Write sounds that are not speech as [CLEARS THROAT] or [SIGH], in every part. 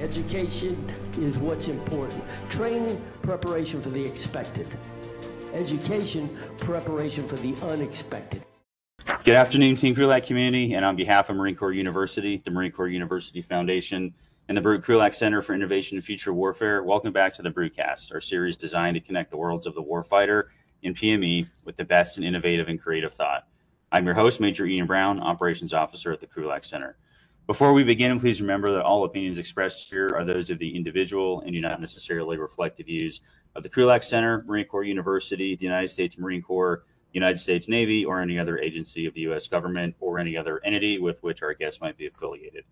Education is what's important. Training, preparation for the expected. Education, preparation for the unexpected. Good afternoon, Team Krulak community, and on behalf of Marine Corps University, the Marine Corps University Foundation, and the Brute Krulak Center for Innovation and Future Warfare, welcome back to the BruteCast, our series designed to connect the worlds of the warfighter and PME with the best in innovative and creative thought. I'm your host, Major Ian Brown, Operations Officer at the Krulak Center. Before we begin, please remember that all opinions expressed here are those of the individual and do not necessarily reflect the views of the Krulak Center, Marine Corps University, the United States Marine Corps, United States Navy, or any other agency of the U.S. government or any other entity with which our guests might be affiliated.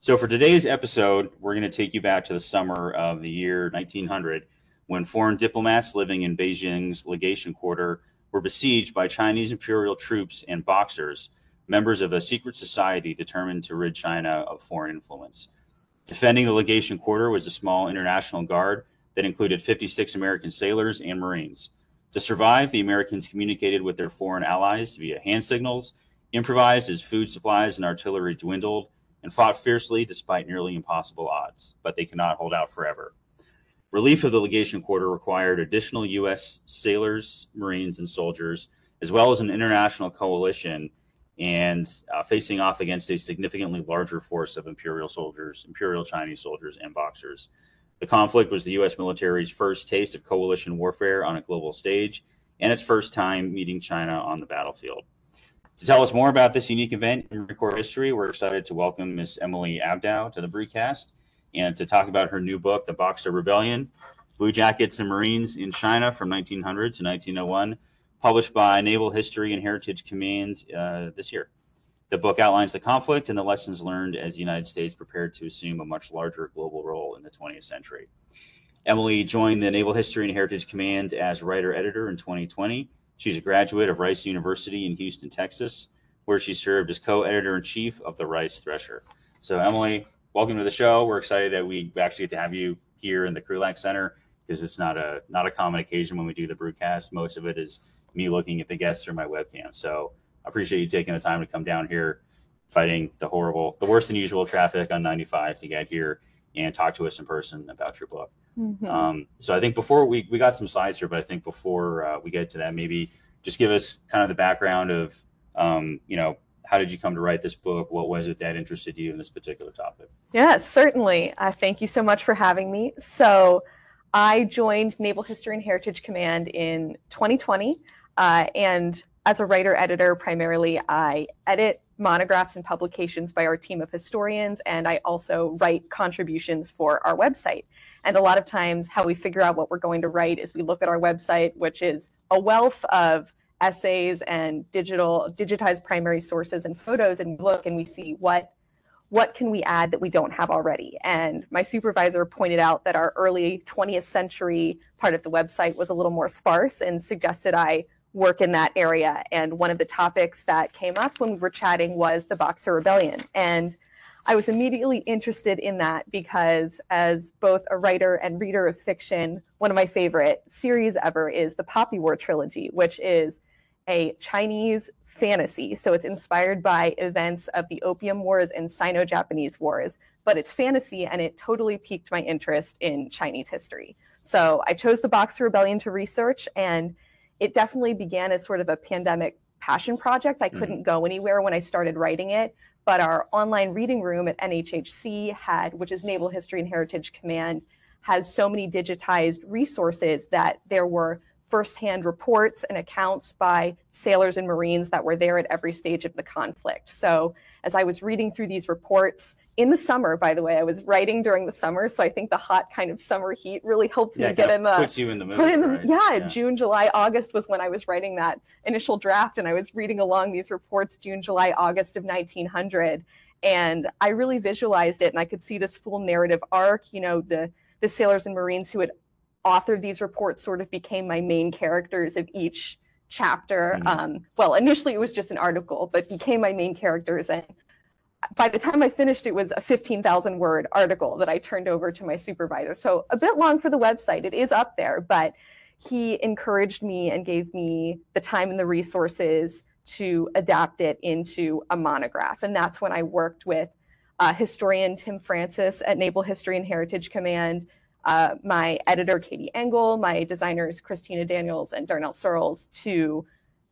So, for today's episode, we're going to take you back to the summer of the year 1900 when foreign diplomats living in Beijing's legation quarter were besieged by Chinese imperial troops and boxers members of a secret society determined to rid China of foreign influence. Defending the legation quarter was a small international guard that included 56 American sailors and Marines. To survive, the Americans communicated with their foreign allies via hand signals, improvised as food supplies and artillery dwindled, and fought fiercely despite nearly impossible odds. But they could not hold out forever. Relief of the legation quarter required additional U.S. sailors, Marines, and soldiers, as well as an international coalition and uh, facing off against a significantly larger force of imperial soldiers, imperial Chinese soldiers, and boxers. The conflict was the U.S. military's first taste of coalition warfare on a global stage and its first time meeting China on the battlefield. To tell us more about this unique event in Corps history, we're excited to welcome Miss Emily Abdow to the BruteCast and to talk about her new book, The Boxer Rebellion Blue Jackets and Marines in China from 1900 to 1901 published by Naval History and Heritage Command uh, this year. The book outlines the conflict and the lessons learned as the United States prepared to assume a much larger global role in the 20th century. Emily joined the Naval History and Heritage Command as writer editor in 2020. She's a graduate of Rice University in Houston, Texas, where she served as co editor in chief of the Rice Thresher. So, Emily, welcome to the show. We're excited that we actually get to have you here in the Krulak Center because it's not a not a common occasion when we do the broadcast. Most of it is me looking at the guests through my webcam. So I appreciate you taking the time to come down here, fighting the horrible, the worse than usual traffic on 95 to get here and talk to us in person about your book. Mm-hmm. Um, so I think before we, we got some slides here, but I think before uh, we get to that, maybe just give us kind of the background of, um, you know, how did you come to write this book? What was it that interested you in this particular topic? Yes, certainly. Uh, thank you so much for having me. So I joined Naval History and Heritage Command in 2020. Uh, and as a writer editor, primarily, I edit monographs and publications by our team of historians, and I also write contributions for our website. And a lot of times, how we figure out what we're going to write is we look at our website, which is a wealth of essays and digital digitized primary sources and photos, and look and we see what what can we add that we don't have already? And my supervisor pointed out that our early 20th century part of the website was a little more sparse and suggested I work in that area. And one of the topics that came up when we were chatting was the Boxer Rebellion. And I was immediately interested in that because, as both a writer and reader of fiction, one of my favorite series ever is the Poppy War trilogy, which is a Chinese fantasy. So it's inspired by events of the Opium Wars and Sino Japanese Wars, but it's fantasy and it totally piqued my interest in Chinese history. So I chose the Boxer Rebellion to research and it definitely began as sort of a pandemic passion project. I couldn't mm-hmm. go anywhere when I started writing it, but our online reading room at NHHC had, which is Naval History and Heritage Command, has so many digitized resources that there were firsthand reports and accounts by sailors and Marines that were there at every stage of the conflict. So as I was reading through these reports, in the summer, by the way. I was writing during the summer, so I think the hot kind of summer heat really helps yeah, me get in the puts you in the mood. In the, right? yeah, yeah, June, July, August was when I was writing that initial draft, and I was reading along these reports June, July, August of 1900, and I really visualized it, and I could see this full narrative arc. You know, the the sailors and Marines who had authored these reports sort of became my main characters of each chapter. Mm-hmm. Um, well, initially it was just an article, but became my main characters and by the time I finished, it was a 15,000 word article that I turned over to my supervisor. So a bit long for the website. It is up there, but he encouraged me and gave me the time and the resources to adapt it into a monograph. And that's when I worked with uh, historian Tim Francis at Naval History and Heritage Command, uh, my editor Katie Engel, my designers Christina Daniels and Darnell Searles to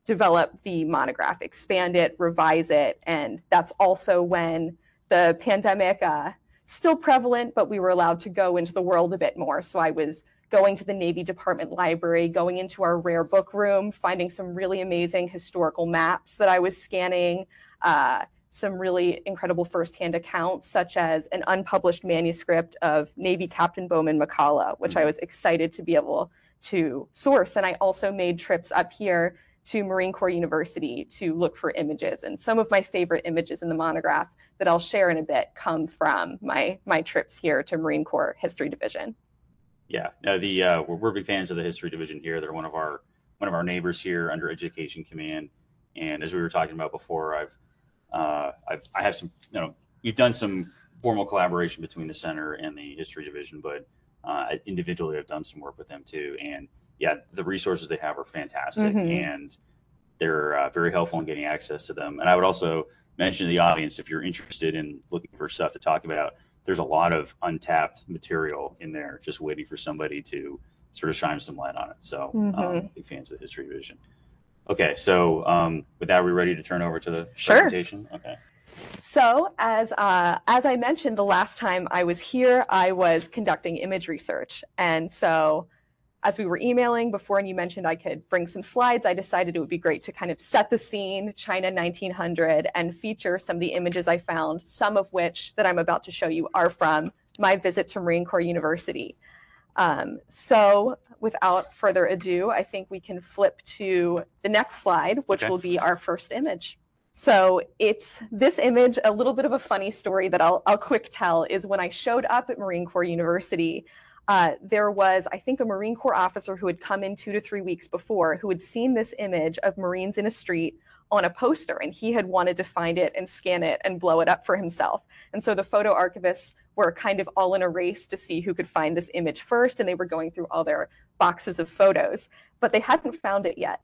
develop the monograph, expand it, revise it, and that's also when the pandemic uh, still prevalent, but we were allowed to go into the world a bit more. So I was going to the Navy Department Library, going into our rare book room, finding some really amazing historical maps that I was scanning, uh, some really incredible firsthand accounts, such as an unpublished manuscript of Navy Captain Bowman McCalla, which I was excited to be able to source. And I also made trips up here to Marine Corps University to look for images. And some of my favorite images in the monograph that I'll share in a bit come from my, my trips here to Marine Corps History Division. Yeah, no, the uh, we're, we're big fans of the history division here. They're one of our one of our neighbors here under Education Command. And as we were talking about before, I've uh, I've I have some you know we've done some formal collaboration between the center and the history division, but uh, individually I've done some work with them too. And yeah, the resources they have are fantastic, Mhm. and they're uh, very helpful in getting access to them. And I would also mention to the audience if you're interested in looking for stuff to talk about, there's a lot of untapped material in there just waiting for somebody to sort of shine some light on it. So, um, Mhm. big fans of the history division. Okay, so um, with that, we're ready to turn over to the Sure. presentation. Okay. So, as uh, as I mentioned the last time I was here, I was conducting image research, and so as we were emailing before, and you mentioned I could bring some slides, I decided it would be great to kind of set the scene, China 1900, and feature some of the images I found. Some of which that I'm about to show you are from my visit to Marine Corps University. Um, so, without further ado, I think we can flip to the next slide, which Okay. will be our first image. So it's this image, a little bit of a funny story that I'll, I'll quick tell is when I showed up at Marine Corps University, uh, there was, I think, a Marine Corps officer who had come in two to three weeks before who had seen this image of Marines in a street on a poster, and he had wanted to find it and scan it and blow it up for himself. And so the photo archivists were kind of all in a race to see who could find this image first, and they were going through all their boxes of photos, but they hadn't found it yet.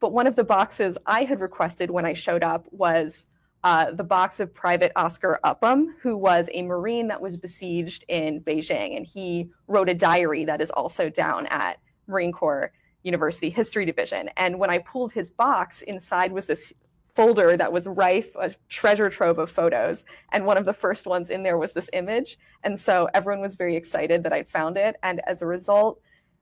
But one of the boxes I had requested when I showed up was uh, the box of Private Oscar Upham, who was a Marine that was besieged in Beijing. And he wrote a diary that is also down at Marine Corps University History Division. And when I pulled his box, inside was this folder that was rife, a treasure trove of photos. And one of the first ones in there was this image. And so everyone was very excited that I'd found it. And as a result,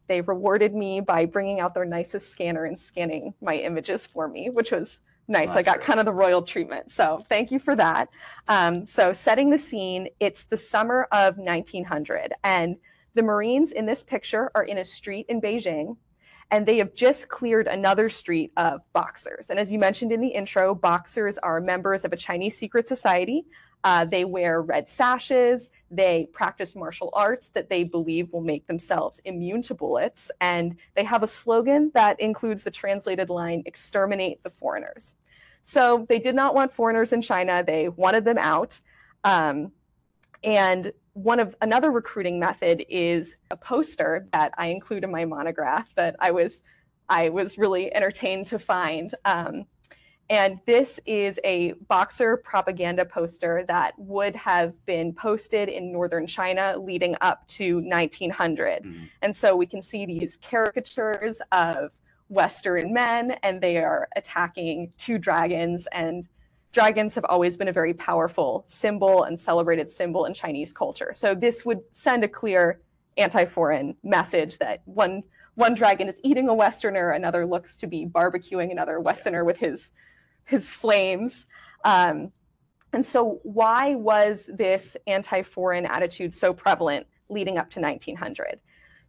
they rewarded me by bringing out their nicest scanner and scanning my images for me, which was nice. Wow, I got kind of the royal treatment. So thank you for that. Um, so setting the scene, it's the summer of 1900, and the Marines in this picture are in a street in Beijing, and they have just cleared another street of boxers. And as you mentioned in the intro, boxers are members of a Chinese secret society. Uh, they wear red sashes. They practice martial arts that they believe will make themselves immune to bullets. And they have a slogan that includes the translated line exterminate the foreigners. So they did not want foreigners in China, they wanted them out. Um, and one of another recruiting method is a poster that I include in my monograph that I was I was really entertained to find. Um, and this is a boxer propaganda poster that would have been posted in northern China leading up to 1900. Mhm. And so we can see these caricatures of Western men, and they are attacking two dragons. And dragons have always been a very powerful symbol and celebrated symbol in Chinese culture. So this would send a clear anti-foreign message that one one dragon is eating a Westerner, another looks to be barbecuing another Westerner with his his flames. Um, and so, why was this anti-foreign attitude so prevalent leading up to 1900?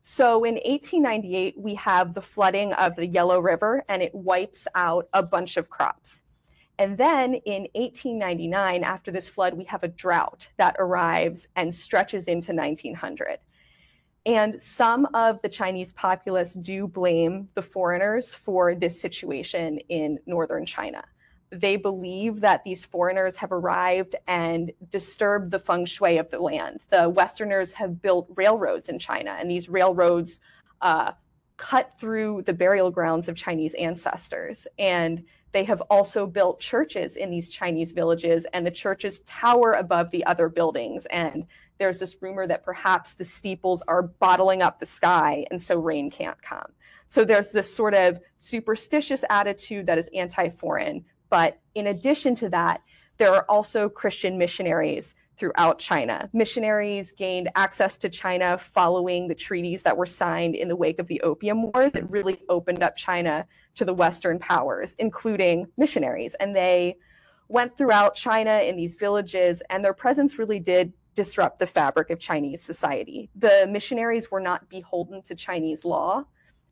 So in 1898, we have the flooding of the Yellow River, and it wipes out a bunch of crops. And then in 1899, after this flood, we have a drought that arrives and stretches into 1900. And some of the Chinese populace do blame the foreigners for this situation in northern China. They believe that these foreigners have arrived and disturbed the feng shui of the land. The Westerners have built railroads in China, and these railroads uh, cut through the burial grounds of Chinese ancestors. And they have also built churches in these Chinese villages, and the churches tower above the other buildings. And there's this rumor that perhaps the steeples are bottling up the sky, and so rain can't come. So there's this sort of superstitious attitude that is anti foreign. But in addition to that, there are also Christian missionaries throughout China. Missionaries gained access to China following the treaties that were signed in the wake of the Opium War that really opened up China to the Western powers, including missionaries. And they went throughout China in these villages, and their presence really did disrupt the fabric of Chinese society. The missionaries were not beholden to Chinese law.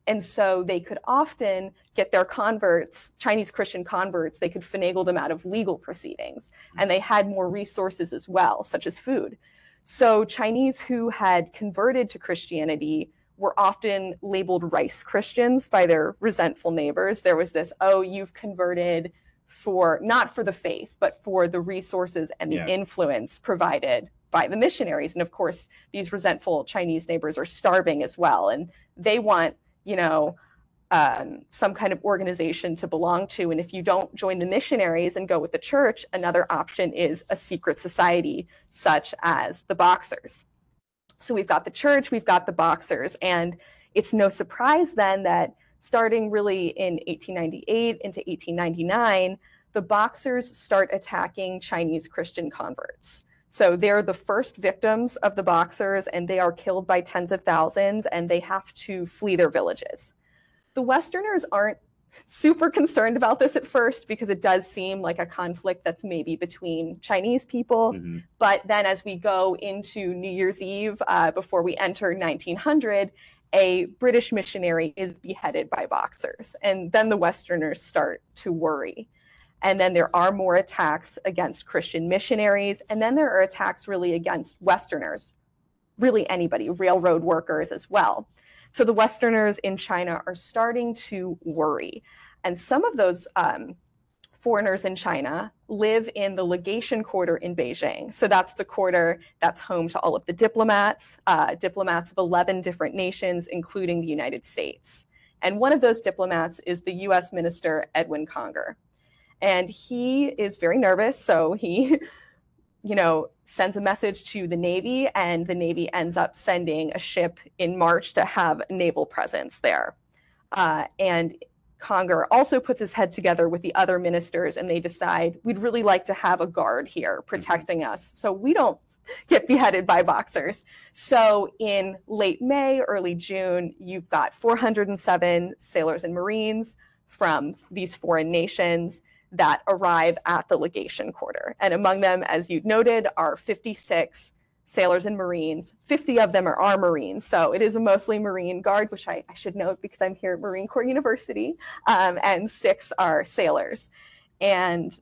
And so they could often get their converts, Chinese Christian converts, they could finagle them out of legal proceedings. And they had more resources as well, such as food. So Chinese who had converted to Christianity were often labeled rice Christians by their resentful neighbors. There was this, oh, you've converted for not for the faith, but for the resources and the yeah. influence provided by the missionaries. And of course, these resentful Chinese neighbors are starving as well. And they want you know, um, some kind of organization to belong to. And if you don't join the missionaries and go with the church, another option is a secret society, such as the Boxers. So we've got the church, we've got the Boxers. And it's no surprise then that starting really in 1898 into 1899, the Boxers start attacking Chinese Christian converts. So they're the first victims of the Boxers, and they are killed by tens of thousands, and they have to flee their villages. The Westerners aren't super concerned about this at first because it does seem like a conflict that's maybe between Chinese people. Mm-hmm. But then as we go into New Year's Eve, uh, before we enter 1900, a British missionary is beheaded by Boxers. And then the Westerners start to worry. And then there are more attacks against Christian missionaries. And then there are attacks really against Westerners, really anybody, railroad workers as well. So the Westerners in China are starting to worry. And some of those um, foreigners in China live in the legation quarter in Beijing. So that's the quarter that's home to all of the diplomats, uh, diplomats of 11 different nations, including the United States. And one of those diplomats is the US Minister Edwin Conger and he is very nervous so he [LAUGHS] you know sends a message to the navy and the navy ends up sending a ship in march to have naval presence there uh, and conger also puts his head together with the other ministers and they decide we'd really like to have a guard here mm-hmm. protecting us so we don't [LAUGHS] get beheaded by boxers so in late may early june you've got 407 sailors and marines from these foreign nations that arrive at the legation quarter. And among them, as you noted, are 56 sailors and Marines. 50 of them are our Marines. So it is a mostly Marine Guard, which I, I should note because I'm here at Marine Corps University, um, and six are sailors. And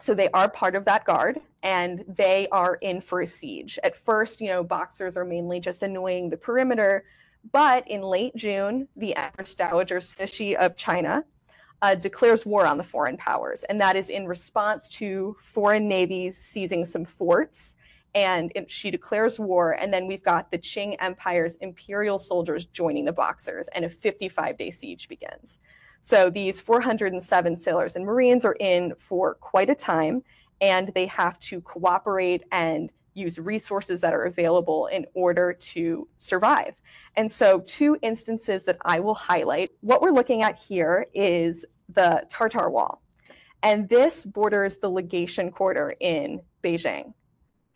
so they are part of that guard and they are in for a siege. At first, you know, boxers are mainly just annoying the perimeter. But in late June, the Empress Dowager Cixi of China uh, declares war on the foreign powers, and that is in response to foreign navies seizing some forts. And it, she declares war, and then we've got the Qing Empire's imperial soldiers joining the Boxers, and a 55 day siege begins. So these 407 sailors and Marines are in for quite a time, and they have to cooperate and use resources that are available in order to survive. And so, two instances that I will highlight. What we're looking at here is the Tartar Wall, and this borders the legation quarter in Beijing.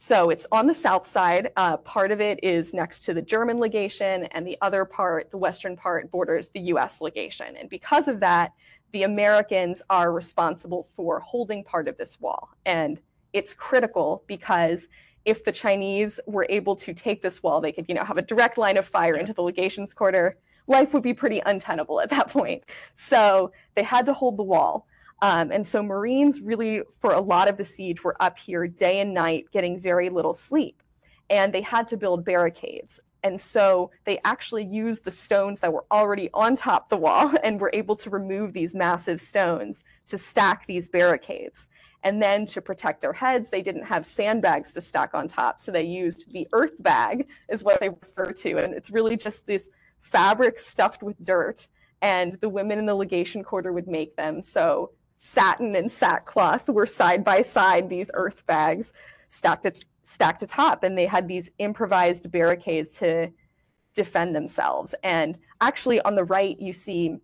So it's on the south side. Uh, part of it is next to the German legation, and the other part, the western part, borders the US legation. And because of that, the Americans are responsible for holding part of this wall. And it's critical because if the Chinese were able to take this wall, they could, you know, have a direct line of fire into the legations quarter. Life would be pretty untenable at that [LAUGHS] point. So they had to hold the wall. Um, and so Marines really, for a lot of the siege, were up here day and night, getting very little sleep. And they had to build barricades. And so they actually used the stones that were already on top the wall [LAUGHS] and were able to remove these massive stones to stack these barricades. And then to protect their heads, they didn't have sandbags to stack on top. So they used the earth bag, is what they refer to. And it's really just this fabric stuffed with dirt. And the women in the legation quarter would make them. So satin and sackcloth were side by side these earth bags stacked at, stacked atop, and they had these improvised barricades to defend themselves. And actually, on the right, you see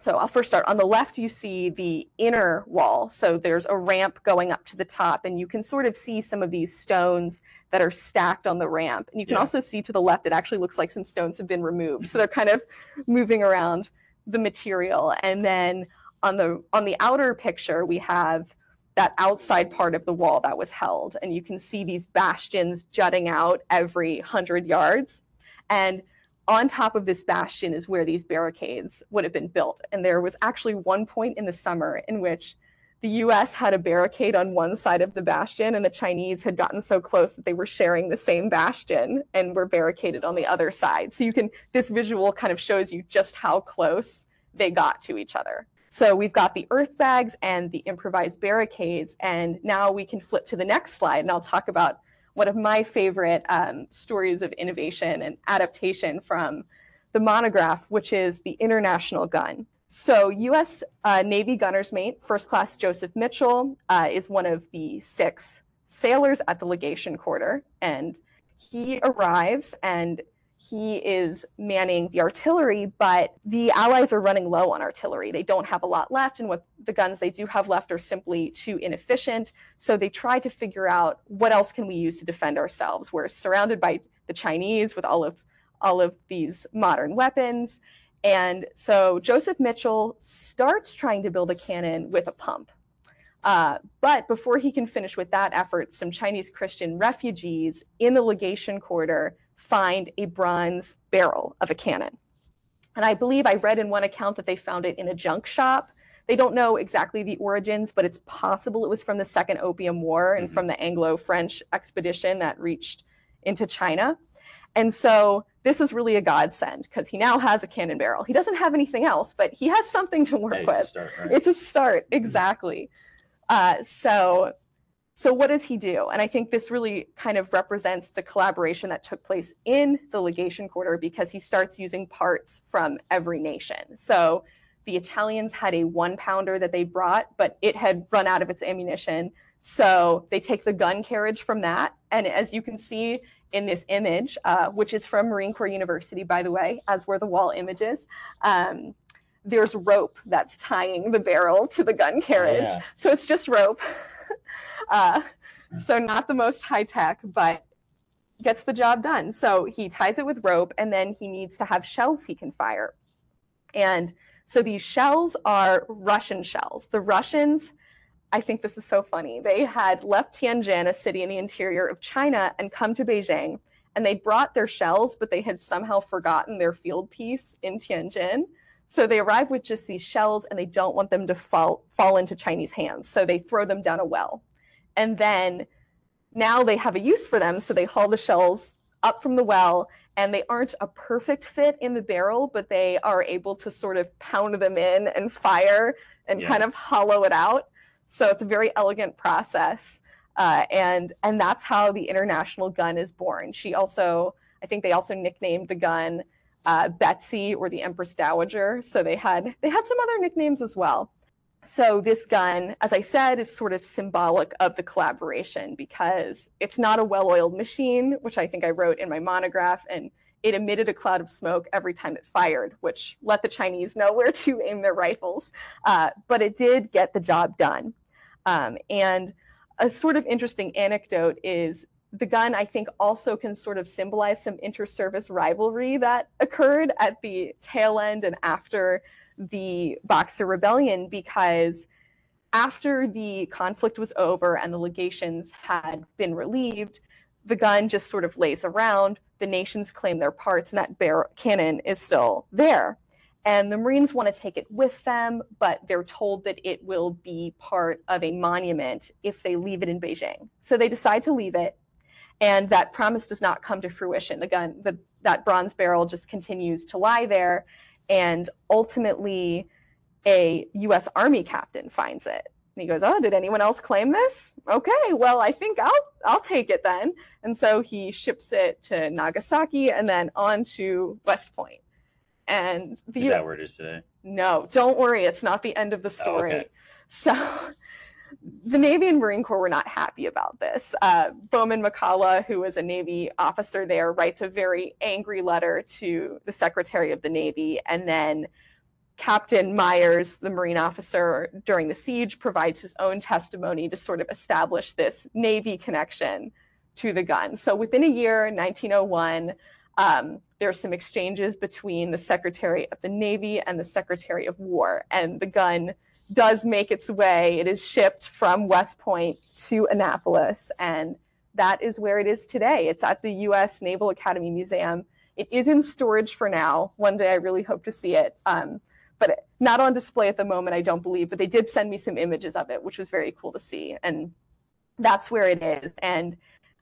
so I'll first start. On the left, you see the inner wall. So there's a ramp going up to the top, and you can sort of see some of these stones that are stacked on the ramp. And you can Yeah. also see to the left, it actually looks like some stones have been removed. So they're kind of moving around the material. And then on the on the outer picture, we have that outside part of the wall that was held. And you can see these bastions jutting out every hundred yards. And on top of this bastion is where these barricades would have been built. And there was actually one point in the summer in which the US had a barricade on one side of the bastion, and the Chinese had gotten so close that they were sharing the same bastion and were barricaded on the other side. So you can, this visual kind of shows you just how close they got to each other. So we've got the earth bags and the improvised barricades. And now we can flip to the next slide, and I'll talk about one of my favorite um, stories of innovation and adaptation from the monograph, which is the international gun. So, U.S. Uh, Navy gunner's mate, First Class Joseph Mitchell, uh, is one of the six sailors at the legation quarter, and he arrives and he is manning the artillery, but the Allies are running low on artillery. They don't have a lot left, and what the guns they do have left are simply too inefficient. So they try to figure out what else can we use to defend ourselves. We're surrounded by the Chinese with all of all of these modern weapons. And so Joseph Mitchell starts trying to build a cannon with a pump. Uh, but before he can finish with that effort, some Chinese Christian refugees in the legation quarter find a bronze barrel of a cannon. And I believe I read in one account that they found it in a junk shop. They don't know exactly the origins, but it's possible it was from the Second Opium War and Mhm. from the Anglo French expedition that reached into China. And so this is really a godsend because he now has a cannon barrel. He doesn't have anything else, but he has something to work Hey, with. to start, right? It's a start, exactly. Uh, so, so what does he do? And I think this really kind of represents the collaboration that took place in the legation quarter because he starts using parts from every nation. So the Italians had a one pounder that they brought, but it had run out of its ammunition. So they take the gun carriage from that. And as you can see in this image, uh, which is from Marine Corps University, by the way, as were the wall images, um, there's rope that's tying the barrel to the gun carriage. yeah. So it's just rope. [LAUGHS] [LAUGHS] uh, so not the most high tech, but gets the job done. So he ties it with rope and then he needs to have shells he can fire. And so these shells are Russian shells. The Russians, I think this is so funny. They had left Tianjin, a city in the interior of China, and come to Beijing. And they brought their shells, but they had somehow forgotten their field piece in Tianjin. So they arrive with just these shells and they don't want them to fall, fall into Chinese hands. So they throw them down a well. And then now they have a use for them. So they haul the shells up from the well and they aren't a perfect fit in the barrel, but they are able to sort of pound them in and fire and Yeah. kind of hollow it out. So it's a very elegant process. Uh, and and that's how the international gun is born. She also, I think they also nicknamed the gun uh, Betsy or the Empress Dowager. So they had they had some other nicknames as well. So this gun, as I said, is sort of symbolic of the collaboration because it's not a well-oiled machine, which I think I wrote in my monograph, and it emitted a cloud of smoke every time it fired, which let the Chinese know where to [LAUGHS] aim their rifles. Uh, but it did get the job done. Um, and a sort of interesting anecdote is the gun, I think, also can sort of symbolize some inter-service rivalry that occurred at the tail end and after the Boxer Rebellion because after the conflict was over and the legations had been relieved, the gun just sort of lays around. The nations claim their parts, and that bear cannon is still there. And the Marines want to take it with them, but they're told that it will be part of a monument if they leave it in Beijing. So they decide to leave it, and that promise does not come to fruition. The gun, the, that bronze barrel, just continues to lie there, and ultimately, a U.S. Army captain finds it. And he goes, "Oh, did anyone else claim this? Okay, well, I think I'll I'll take it then." And so he ships it to Nagasaki and then on to West Point. And the Is that where it is today? no, don't worry, it's not the end of the story. Oh, okay. So the Navy and Marine Corps were not happy about this. Uh, Bowman McCalla, who was a Navy officer there, writes a very angry letter to the Secretary of the Navy. And then Captain Myers, the Marine officer during the siege, provides his own testimony to sort of establish this Navy connection to the gun. So within a year, 1901, um, there are some exchanges between the Secretary of the Navy and the Secretary of War, and the gun does make its way. It is shipped from West Point to Annapolis, and that is where it is today. It's at the U.S. Naval Academy Museum. It is in storage for now. One day I really hope to see it, um, but not on display at the moment, I don't believe. But they did send me some images of it, which was very cool to see. And that's where it is. And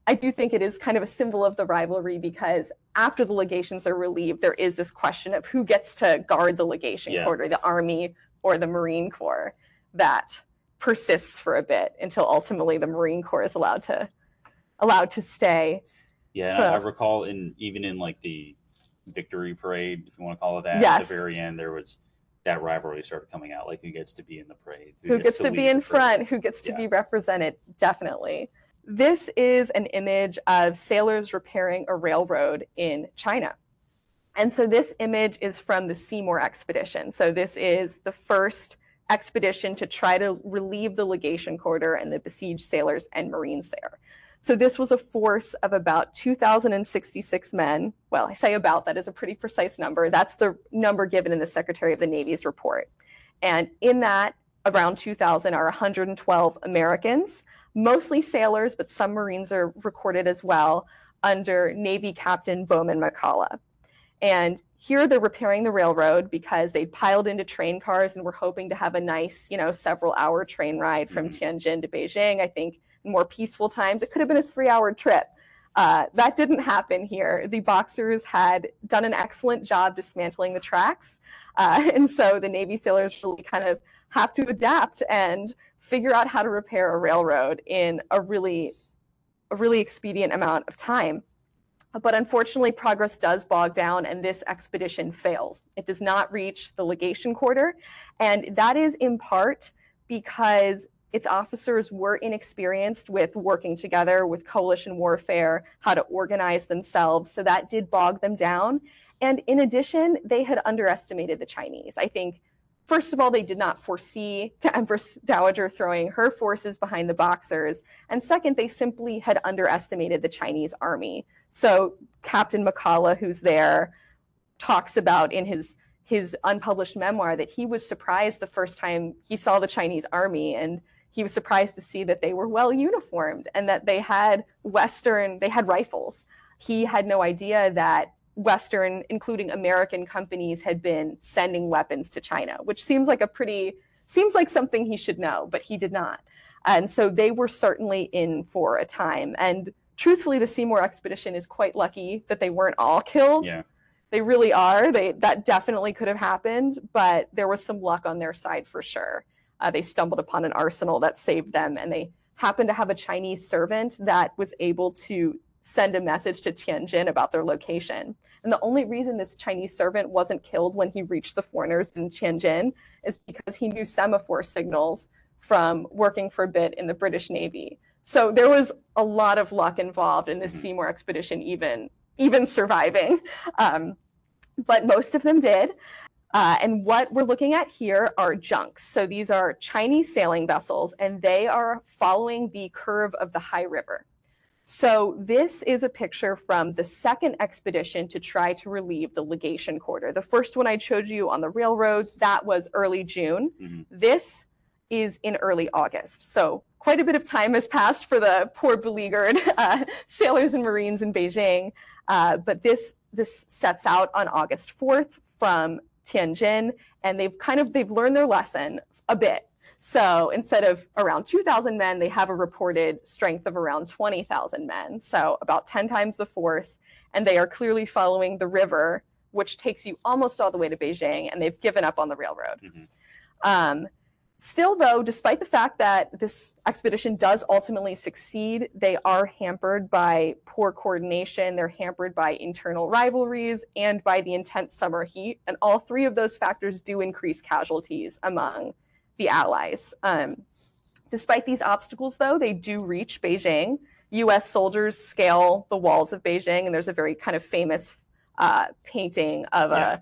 I do think it is kind of a symbol of the rivalry because after the legations are relieved, there is this question of who gets to guard the legation Yeah. quarter, the Army or the Marine Corps, that persists for a bit until ultimately the Marine Corps is allowed to allowed to stay. Yeah, So- I recall in even in like the victory parade, if you want to call it that, at the very end, there was that rivalry started coming out, like who gets to be in the parade, Who gets to be in front, who gets to Yeah. be represented, definitely. This is an image of sailors repairing a railroad in China. And so this image is from the Seymour expedition. So this is the first expedition to try to relieve the legation quarter and the besieged sailors and Marines there. So this was a force of about 2,066 men. Well, I say about, that is a pretty precise number. That's the number given in the Secretary of the Navy's report. And in that, around 2,000 are 112 Americans, mostly sailors, but some Marines are recorded as well under Navy Captain Bowman McCalla. And here they're repairing the railroad because they piled into train cars and were hoping to have a nice, you know, several hour train ride from Mhm. Tianjin to Beijing. I think more peaceful times, it could have been a three hour trip. Uh, that didn't happen here. The Boxers had done an excellent job dismantling the tracks. Uh, [LAUGHS] and so the Navy sailors really kind of have to adapt and figure out how to repair a railroad in a really, a really expedient amount of time. But unfortunately, progress does bog down and this expedition fails. It does not reach the legation quarter. And that is in part because its officers were inexperienced with working together with coalition warfare, how to organize themselves. So that did bog them down. And in addition, they had underestimated the Chinese. I think, first of all, they did not foresee the Empress Dowager throwing her forces behind the Boxers. And second, they simply had underestimated the Chinese army. So Captain McCalla, who's there, talks about in his his unpublished memoir that he was surprised the first time he saw the Chinese army and he was surprised to see that they were well uniformed and that they had Western, they had rifles. He had no idea that Western, including American companies, had been sending weapons to China, which seems like a pretty, seems like something he should know, but he did not. And so they were certainly in for a time. And truthfully, the Seymour expedition is quite lucky that they weren't all killed. Yeah. They really are. They that definitely could have happened, but there was some luck on their side for sure. Uh, they stumbled upon an arsenal that saved them, and they happened to have a Chinese servant that was able to send a message to Tianjin about their location. And the only reason this Chinese servant wasn't killed when he reached the foreigners in Tianjin is because he knew semaphore signals from working for a bit in the British Navy. So there was a lot of luck involved in this Mhm. Seymour expedition, even even surviving. [LAUGHS] Um, but most of them did. Uh, and what we're looking at here are junks. So these are Chinese sailing vessels, and they are following the curve of the Hai River. So this is a picture from the second expedition to try to relieve the legation quarter. The first one I showed you on the railroads, that was early June. Mhm. This is in early August. So quite a bit of time has passed for the poor beleaguered [LAUGHS] uh, sailors and Marines in Beijing. Uh, but this this sets out on August 4th from Tianjin, and they've kind of they've learned their lesson a bit. So instead of around 2,000 men, they have a reported strength of around 20,000 men. So about 10 times the force, and they are clearly following the river, which takes you almost all the way to Beijing, and they've given up on the railroad. Mhm. Um, Still, though, despite the fact that this expedition does ultimately succeed, they are hampered by poor coordination, they're hampered by internal rivalries, and by the intense summer heat. And all three of those factors do increase casualties among the Allies. Um, despite these obstacles, though, they do reach Beijing. U.S. soldiers scale the walls of Beijing, and there's a very kind of famous uh, painting of Yeah. a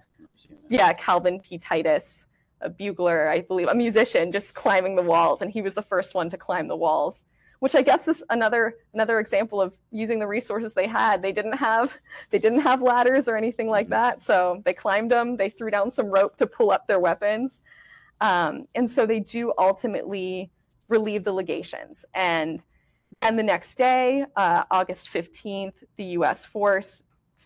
yeah Calvin P. Titus, a bugler, I believe, a musician, just climbing the walls, and he was the first one to climb the walls. Which I guess is another another example of using the resources they had. They didn't have they didn't have ladders or anything like Mhm. that, so they climbed them. They threw down some rope to pull up their weapons, um, and so they do ultimately relieve the legations. And and the next day, uh, August fifteenth, the U.S. force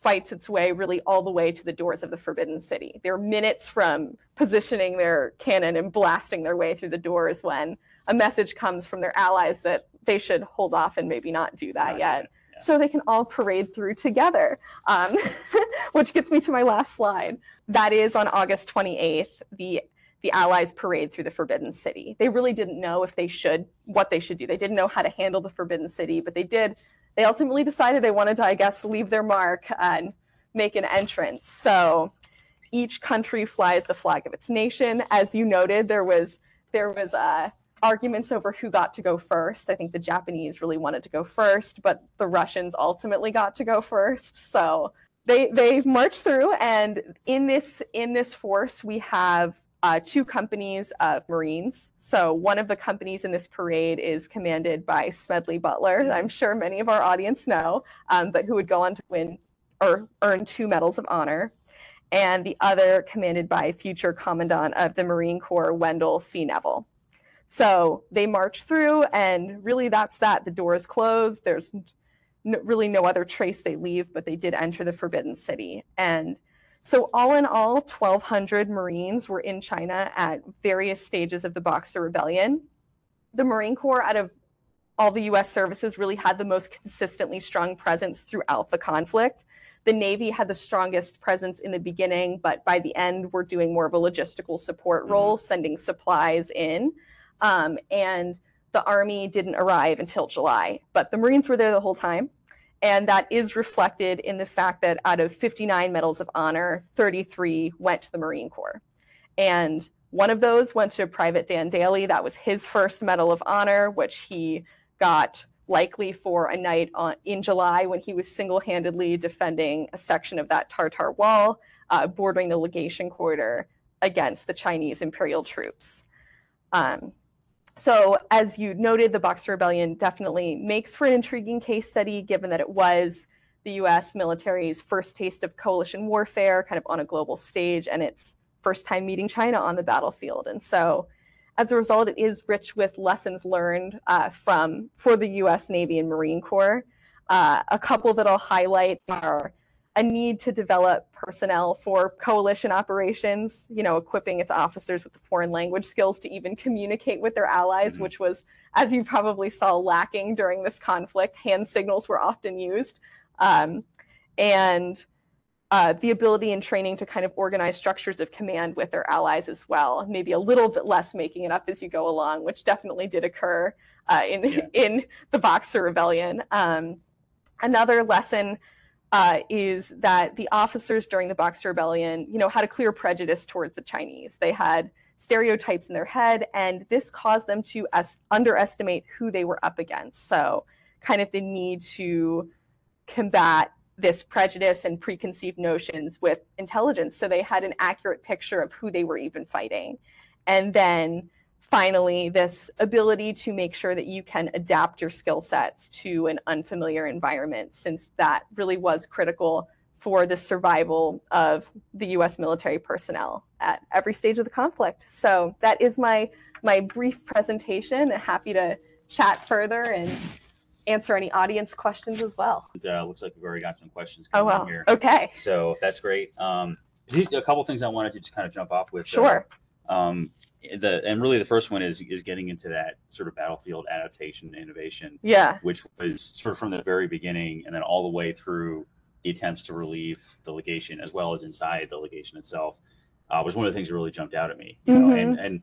fights its way really all the way to the doors of the Forbidden City. They're minutes from positioning their cannon and blasting their way through the doors when a message comes from their allies that they should hold off and maybe not do that Not yet. yet, yeah. So they can all parade through together, um, [LAUGHS] which gets me to my last slide. That is on August 28th, the the Allies parade through the Forbidden City. They really didn't know if they should, what they should do. They didn't know how to handle the Forbidden City, but they did. They ultimately decided they wanted to, I guess, leave their mark and make an entrance. So each country flies the flag of its nation. As you noted, there was there was uh, arguments over who got to go first. I think the Japanese really wanted to go first, but the Russians ultimately got to go first. So they they marched through, and in this in this force we have uh, two companies of Marines. So one of the companies in this parade is commanded by Smedley Butler. I'm sure many of our audience know, um, but who would go on to win or earn two medals of honor. And the other commanded by future Commandant of the Marine Corps, Wendell C. Neville. So they march through, and really that's that. The door is closed. There's really no other trace they leave, but they did enter the Forbidden City. And so, all in all, 1,200 Marines were in China at various stages of the Boxer Rebellion. The Marine Corps, out of all the US services, really had the most consistently strong presence throughout the conflict. The Navy had the strongest presence in the beginning, but by the end, we're doing more of a logistical support Mhm. role, sending supplies in. Um, and the Army didn't arrive until July, but the Marines were there the whole time. And that is reflected in the fact that out of 59 medals of honor, 33 went to the Marine Corps. And one of those went to Private Dan Daly. That was his first Medal of Honor, which he got likely for a night on, in July when he was single handedly defending a section of that Tartar wall uh, bordering the legation corridor against the Chinese imperial troops. Um, so, as you noted, the Boxer Rebellion definitely makes for an intriguing case study, given that it was the US military's first taste of coalition warfare, kind of on a global stage, and its first time meeting China on the battlefield. And so, as a result, it is rich with lessons learned uh, from for the U.S. Navy and Marine Corps. Uh, a couple that I'll highlight are a need to develop personnel for coalition operations. You know, equipping its officers with the foreign language skills to even communicate with their allies, Mhm. which was, as you probably saw, lacking during this conflict. Hand signals were often used, um, and uh, the ability and training to kind of organize structures of command with their allies as well. Maybe a little bit less making it up as you go along, which definitely did occur uh, in Yeah. [LAUGHS] in the Boxer Rebellion. Um, another lesson uh, is that the officers during the Boxer Rebellion, you know, had a clear prejudice towards the Chinese. They had stereotypes in their head, and this caused them to es- underestimate who they were up against. So, kind of the need to combat this prejudice and preconceived notions with intelligence so they had an accurate picture of who they were even fighting and then finally this ability to make sure that you can adapt your skill sets to an unfamiliar environment since that really was critical for the survival of the US military personnel at every stage of the conflict so that is my my brief presentation happy to chat further and answer any audience questions as well It uh, looks like we've already got some questions Oh coming in well. here. Okay. So that's great. Um, a couple things I wanted to just kind of jump off with. uh, Sure. um, the and really the first one is is getting into that sort of battlefield adaptation innovation, Yeah. which was sort of from the very beginning and then all the way through the attempts to relieve the legation as well as inside the legation itself uh, was one of the things that really jumped out at me. You know, and and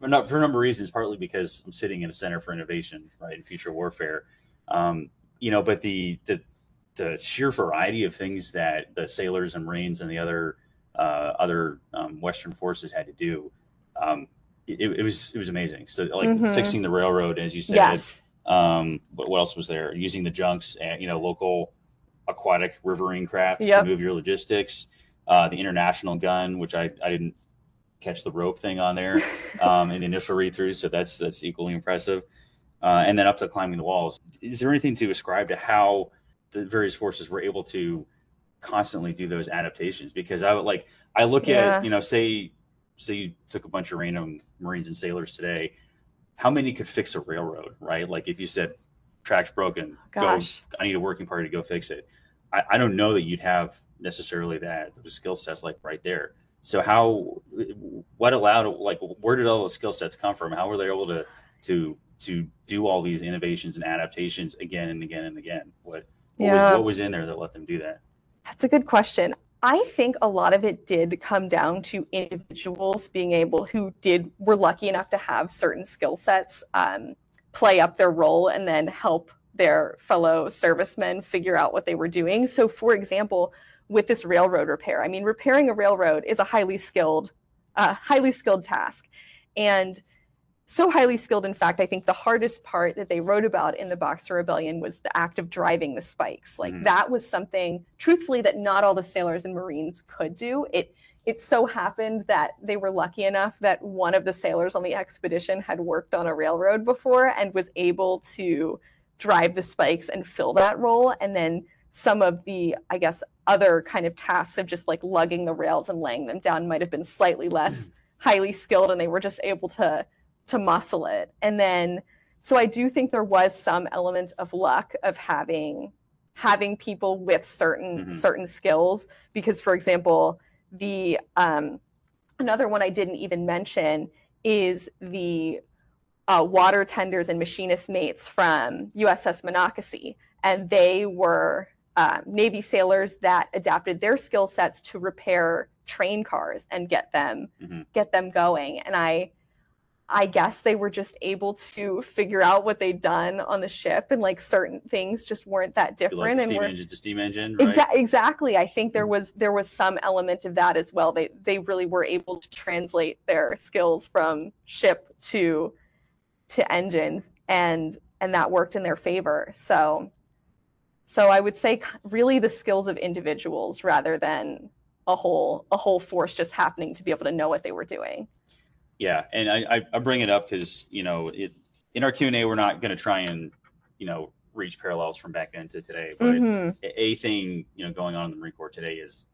for not- for a number of reasons, partly because I'm sitting in a center for innovation, right, in future warfare. Um, you know, but the the the sheer variety of things that the sailors and marines and the other uh, other um, Western forces had to do, um, it, it was it was amazing. So like Mhm. fixing the railroad, as you said. Yes. Um, what, what else was there? Using the junks and you know local aquatic riverine craft Yep. to move your logistics. Uh, the international gun, which I, I didn't catch the rope thing on there [LAUGHS] um, in the initial read through, so that's that's equally impressive. Uh, and then up to climbing the walls. Is there anything to ascribe to how the various forces were able to constantly do those adaptations? Because I would like I look Yeah. at you know say say you took a bunch of random Marines and sailors today, how many could fix a railroad, right? Like if you said track's broken, Gosh. go, I need a working party to go fix it. I, I don't know that you'd have necessarily that those skill sets like right there. So how, what allowed, like, where did all those skill sets come from? How were they able to, to, to do all these innovations and adaptations again and again and again? What, what, Yeah. was, what was in there that let them do that? That's a good question. I think a lot of it did come down to individuals being able who did were lucky enough to have certain skill sets um, play up their role and then help their fellow servicemen figure out what they were doing. So, for example, with this railroad repair, I mean, repairing a railroad is a highly skilled, uh, highly skilled task, and so highly skilled. In fact, I think the hardest part that they wrote about in the Boxer Rebellion was the act of driving the spikes. Like Mhm. that was something, truthfully, that not all the sailors and Marines could do. It it so happened that they were lucky enough that one of the sailors on the expedition had worked on a railroad before and was able to drive the spikes and fill that role. And then some of the, I guess, other kind of tasks of just like lugging the rails and laying them down might have been slightly less highly skilled and they were just able to to muscle it. And then so I do think there was some element of luck of having having people with certain Mhm. certain skills because for example the um, another one I didn't even mention is the uh, water tenders and machinist mates from USS Monocacy, and they were uh, Navy sailors that adapted their skill sets to repair train cars and get them Mhm. get them going. And I I guess they were just able to figure out what they'd done on the ship, and like certain things just weren't that Like different. the and steam engine to steam engine, right? Exa- exactly. I think there hmm. was there was some element of that as well. They they really were able to translate their skills from ship to to engines, and and that worked in their favor. So so I would say really the skills of individuals rather than a whole a whole force just happening to be able to know what they were doing. Yeah, and I, I, bring it up because you know it in our Q and A we're not going to try and you know reach parallels from back then to today, but Mhm. a, a thing you know going on in the Marine Corps today is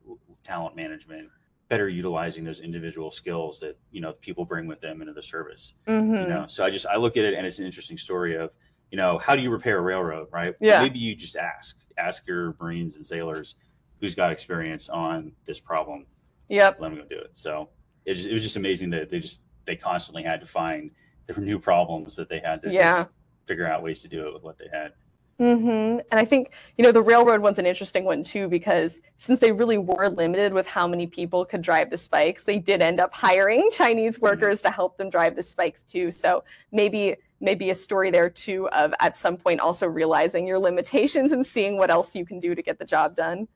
talent management, better utilizing those individual skills that you know people bring with them into the service. Mhm. You know, so I just I look at it and it's an interesting story of you know how do you repair a railroad, right? Yeah. Maybe you just ask ask your Marines and sailors who's got experience on this problem Yep. let them go do it. So it, just, it was just amazing that they just they constantly had to find there were new problems that they had to Yeah. just figure out ways to do it with what they had. hmm And I think, you know, the railroad one's an interesting one too, because since they really were limited with how many people could drive the spikes, they did end up hiring Chinese workers to help them drive the spikes too. So maybe maybe a story there too of at some point also realizing your limitations and seeing what else you can do to get the job done.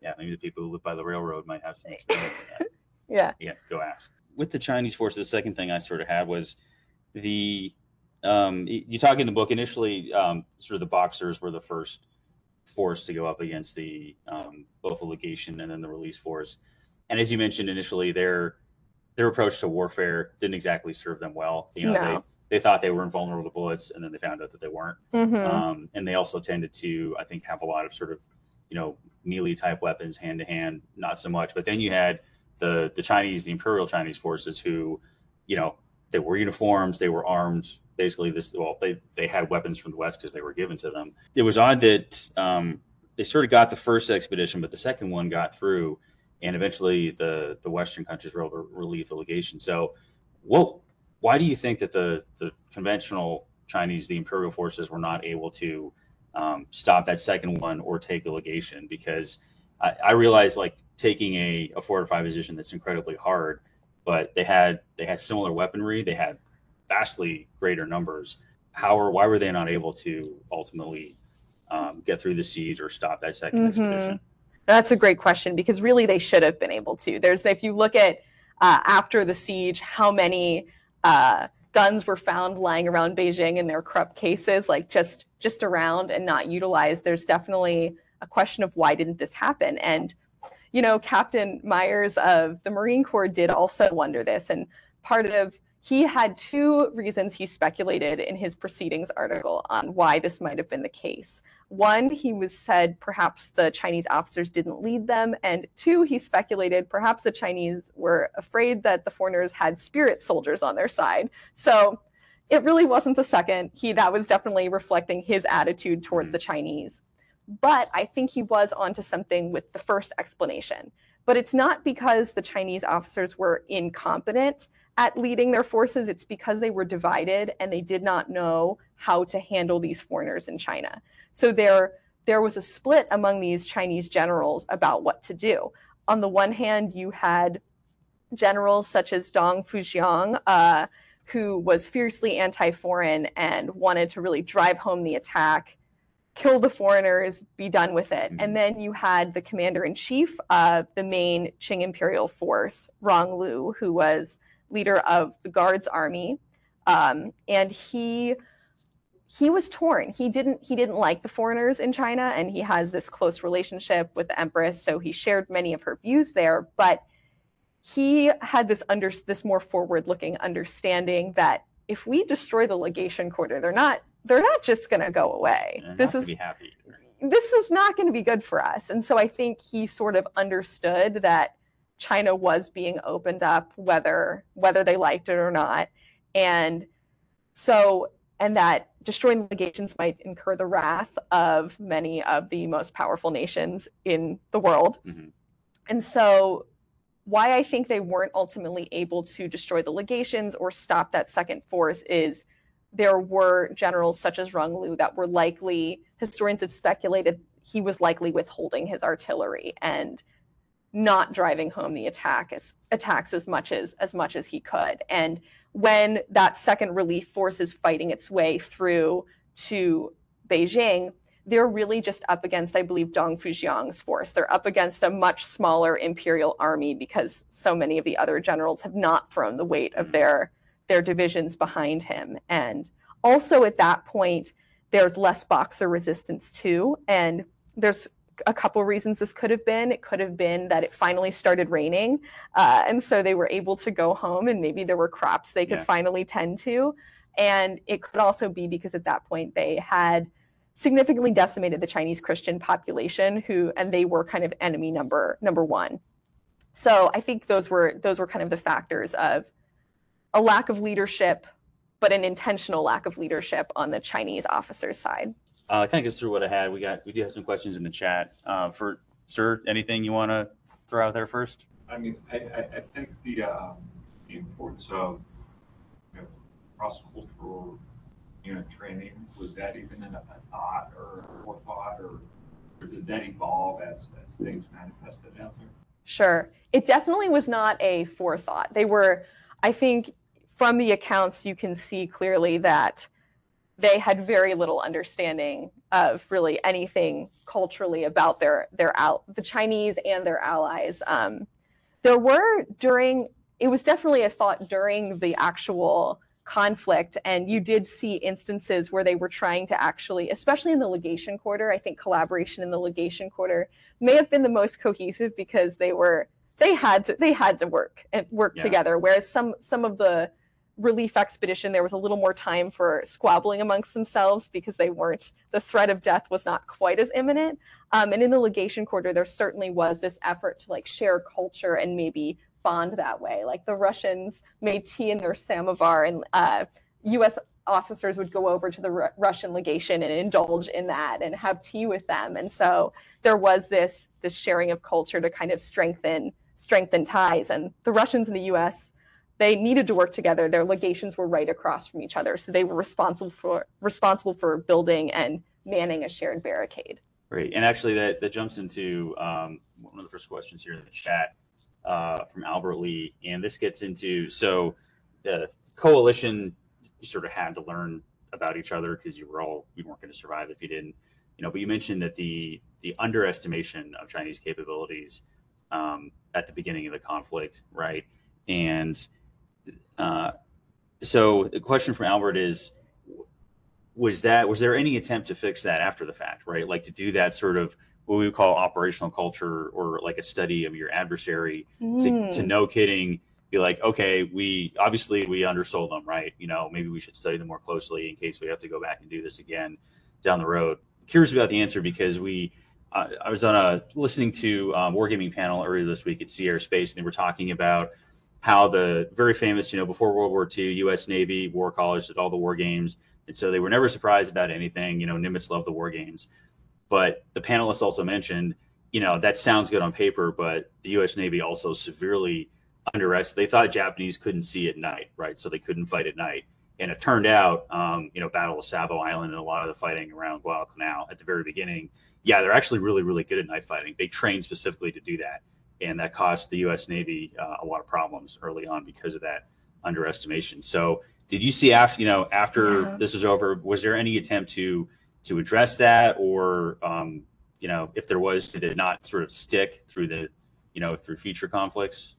Yeah, maybe the people who live by the railroad might have some [LAUGHS] experience. Yeah. Yeah, go ask. With the Chinese force, the second thing I sort of had was the um, you talk in the book initially. Um, sort of the boxers were the first force to go up against the um, both the legation and then the release force. And as you mentioned initially, their their approach to warfare didn't exactly serve them well. You know, No. they they thought they were invulnerable to bullets, and then they found out that they weren't. hmm Um, and they also tended to, I think, have a lot of sort of, you know, melee type weapons, hand to hand, not so much. But then you had the the Chinese, the Imperial Chinese forces, who, you know, they were uniforms, they were armed. Basically, this well, they they had weapons from the West because they were given to them. It was odd that um, they sort of got the first expedition, but the second one got through, and eventually the the Western countries were able to relieve the legation. So, what? Why do you think that the the conventional Chinese, the imperial forces, were not able to um, stop that second one or take the legation? Because I, I realize like taking a, a five position that's incredibly hard, but they had they had similar weaponry, they had vastly greater numbers. How or why were they not able to ultimately um, get through the siege or stop that 2nd Mhm. expedition? That's a great question because really they should have been able to. There's if you look at uh, after the siege, how many Uh, guns were found lying around Beijing in their Krupp cases, like just just around and not utilized. There's definitely a question of why didn't this happen? And you know, Captain Myers of the Marine Corps did also wonder this, and part of he had two reasons he speculated in his proceedings article on why this might have been the case. One, he was said perhaps the Chinese officers didn't lead them, and two, he speculated perhaps the Chinese were afraid that the foreigners had spirit soldiers on their side. So it really wasn't the second. He that was definitely reflecting his attitude towards mm-hmm. the Chinese. But I think he was onto something with the first explanation. But it's not because the Chinese officers were incompetent at leading their forces, it's because they were divided and they did not know how to handle these foreigners in China. So there, there was a split among these Chinese generals about what to do. On the one hand, you had generals such as Dong Fuxiang, uh, who was fiercely anti foreign and wanted to really drive home the attack, kill the foreigners, be done with it. Mm-hmm. And then you had the commander in chief of the main Qing imperial force, Rong Lu, who was leader of the Guards Army. Um, and he he was torn. He didn't he didn't like the foreigners in China, and he has this close relationship with the Empress, so he shared many of her views there. But he had this under this more forward looking understanding that if we destroy the legation quarter, they're not they're not just going to go away. this is. This is not going to be good for us. And so I think he sort of understood that China was being opened up, whether whether they liked it or not, and so and that destroying legations might incur the wrath of many of the most powerful nations in the world. Mm-hmm. And so, why I think they weren't ultimately able to destroy the legations or stop that second force is there were generals such as Rong Lu that were likely, historians have speculated he was likely withholding his artillery and not driving home the attack as, attacks as much as as much as he could. And when that second relief force is fighting its way through to Beijing, they're really just up against, I believe, Dong Fuxiang's force. They're up against a much smaller imperial army because so many of the other generals have not thrown the weight of mm. their their divisions behind him. And also at that point, there's less Boxer resistance too. And there's a couple reasons this could have been. It could have been that it finally started raining, uh, and so they were able to go home, and maybe there were crops they could yeah. finally tend to. And it could also be because at that point they had significantly decimated the Chinese Christian population, who and they were kind of enemy number number one. So I think those were those were kind of the factors of a lack of leadership, but an intentional lack of leadership on the Chinese officers' side uh, kind of goes through what I had. We got we do have some questions in the chat. Uh, for sir, anything you want to throw out there first? I mean, I, I, I think the um, the importance of you know, cross cultural unit training was that even in a, a thought or a forethought, or, or did that evolve as as things manifested out there? Sure, it definitely was not a forethought. They were, I think, from the accounts you can see clearly that they had very little understanding of really anything culturally about their their out the Chinese and their allies. Um, there were during it was definitely a thought during the actual conflict and you did see instances where they were trying to actually especially in the legation quarter i think collaboration in the legation quarter may have been the most cohesive because they were they had to they had to work and work yeah. together whereas some some of the relief expedition, there was a little more time for squabbling amongst themselves because they weren't, the threat of death was not quite as imminent. Um, and in the legation quarter, there certainly was this effort to like share culture and maybe bond that way. Like the Russians made tea in their samovar, and uh, U.S. officers would go over to the R- Russian legation and indulge in that and have tea with them. And so there was this this sharing of culture to kind of strengthen strengthen ties. And the Russians and the U.S they needed to work together. Their legations were right across from each other, so they were responsible for responsible for building and manning a shared barricade. Great, and actually that that jumps into um, one of the first questions here in the chat uh, from Albert Lee, and this gets into so the coalition you sort of had to learn about each other because you were all you weren't going to survive if you didn't, you know. But you mentioned that the the underestimation of Chinese capabilities um, at the beginning of the conflict, right? And uh, so the question from Albert is, was that was there any attempt to fix that after the fact, right? Like to do that sort of what we would call operational culture or like a study of your adversary to, Mm. to no kidding be like, okay, we obviously we undersold them, right? You know, maybe we should study them more closely in case we have to go back and do this again down the road. Curious about the answer because we, uh, I was on a listening to um, wargaming panel earlier this week at Sea Air Space, and they were talking about how the very famous, you know, before World War II, U.S. Navy War College did all the war games, and so they were never surprised about anything. You know, Nimitz loved the war games, but the panelists also mentioned, you know, that sounds good on paper, but the U.S. Navy also severely underestimated. They thought Japanese couldn't see at night, right? So they couldn't fight at night. And it turned out, um, you know, Battle of Savo Island and a lot of the fighting around Guadalcanal at the very beginning, yeah, they're actually really, really good at night fighting. They trained specifically to do that. And that cost the U.S. Navy uh, a lot of problems early on because of that underestimation. So, did you see after, you know, after Yeah. this was over, was there any attempt to to address that, or, um, you know, if there was, did it not sort of stick through the, you know, through future conflicts?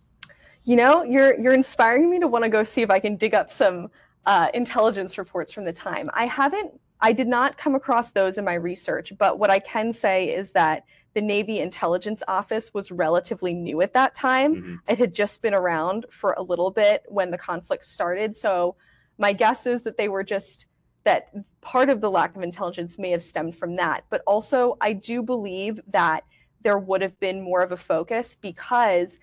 You know, you're you're inspiring me to want to go see if I can dig up some uh, intelligence reports from the time. I haven't, I did not come across those in my research, but what I can say is that the Navy Intelligence Office was relatively new at that time. Mhm. It had just been around for a little bit when the conflict started. So my guess is that they were just that part of the lack of intelligence may have stemmed from that. But also, I do believe that there would have been more of a focus because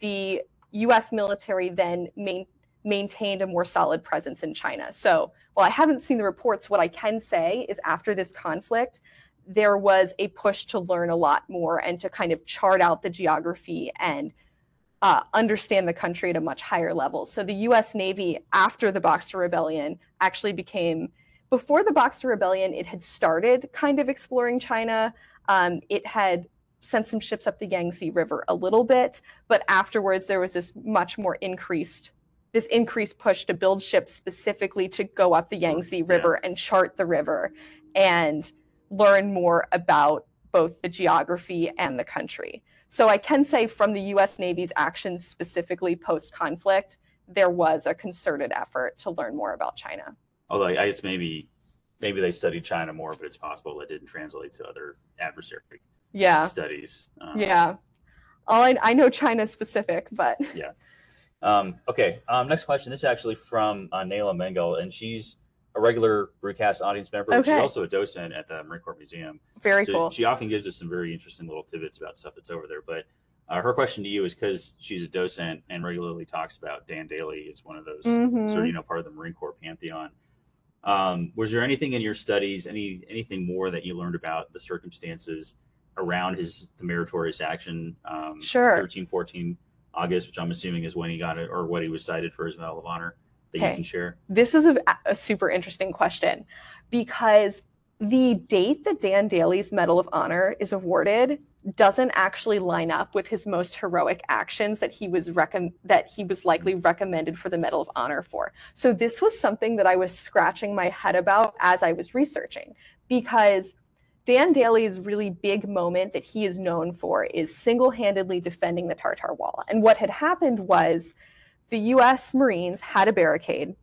the US military then main, maintained a more solid presence in China. So while I haven't seen the reports, what I can say is after this conflict, there was a push to learn a lot more and to kind of chart out the geography and uh, understand the country at a much higher level. So the US Navy, after the Boxer Rebellion, actually became, before the Boxer Rebellion, it had started kind of exploring China. Um, it had sent some ships up the Yangtze River a little bit, but afterwards there was this much more increased this increased push to build ships specifically to go up the Yangtze River and chart the river and learn more about both the geography and the country. So I can say from the US Navy's actions specifically post conflict, there was a concerted effort to learn more about China. Although I guess maybe maybe they studied China more, but it's possible that didn't translate to other adversary Yeah. studies. Um, Yeah. All I, I know China specific, but yeah. Um, okay. Um, next question. This is actually from uh, Nayla Mengel, and she's a regular BruteCast audience member. but She's also a docent at the Marine Corps Museum. very so cool. She often gives us some very interesting little tidbits about stuff that's over there. But uh, her question to you is because she's a docent and regularly talks about Dan Daly as one of those Mhm. sort of you know part of the Marine Corps pantheon. Um, was there anything in your studies, any anything more that you learned about the circumstances around his the meritorious action? Um, Sure. 13, 14 August, which I'm assuming is when he got it or what he was cited for his Medal of Honor that you Okay. can share. This is a, a super interesting question because the date that Dan Daly's Medal of Honor is awarded doesn't actually line up with his most heroic actions that he was recom- that he was likely recommended for the Medal of Honor for. So this was something that I was scratching my head about as I was researching because Dan Daly's really big moment that he is known for is single-handedly defending the Tartar Wall. And what had happened was the US Marines had a barricade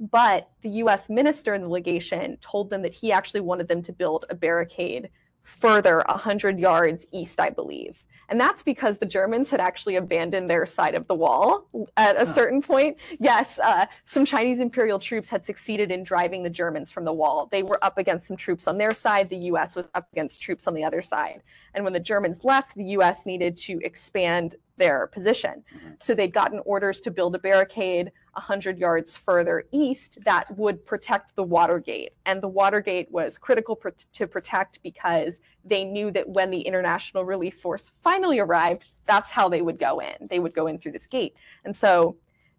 but the US minister in the legation told them that he actually wanted them to build a barricade further 100 yards east, I believe. And that's because the Germans had actually abandoned their side of the wall at a certain point. Yes, uh, some Chinese imperial troops had succeeded in driving the Germans from the wall. They were up against some troops on their side, the US was up against troops on the other side. And when the Germans left, the US needed to expand their position. Mhm. So they'd gotten orders to build a barricade 100 yards further east that would protect the Watergate. And the Watergate was critical pr- to protect because they knew that when the International Relief Force finally arrived, that's how they would go in. They would go in through this gate. And so